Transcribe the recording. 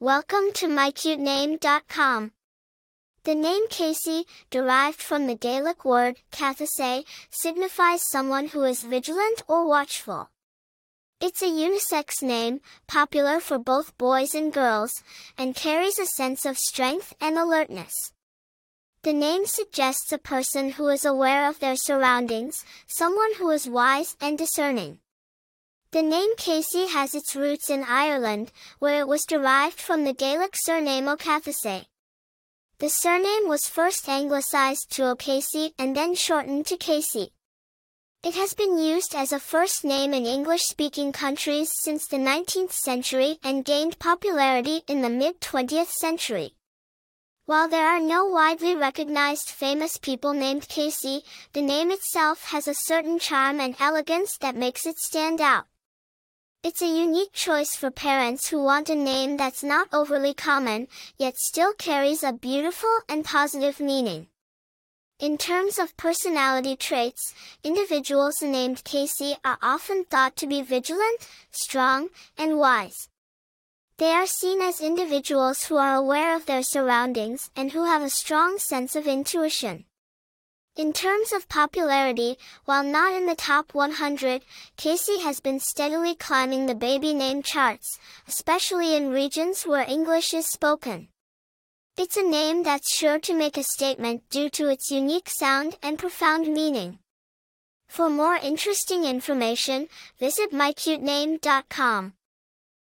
Welcome to mycutename.com. The name Casey, derived from the Gaelic word cathase, signifies someone who is vigilant or watchful. It's a unisex name, popular for both boys and girls, and carries a sense of strength and alertness. The name suggests a person who is aware of their surroundings, someone who is wise and discerning. The name Casey has its roots in Ireland, where it was derived from the Gaelic surname O'Cathase. The surname was first anglicized to O'Casey and then shortened to Casey. It has been used as a first name in English-speaking countries since the 19th century and gained popularity in the mid-20th century. While there are no widely recognized famous people named Casey, the name itself has a certain charm and elegance that makes it stand out. It's a unique choice for parents who want a name that's not overly common, yet still carries a beautiful and positive meaning. In terms of personality traits, individuals named Casey are often thought to be vigilant, strong, and wise. They are seen as individuals who are aware of their surroundings and who have a strong sense of intuition. In terms of popularity, while not in the top 100, Casey has been steadily climbing the baby name charts, especially in regions where English is spoken. It's a name that's sure to make a statement due to its unique sound and profound meaning. For more interesting information, visit mycutename.com.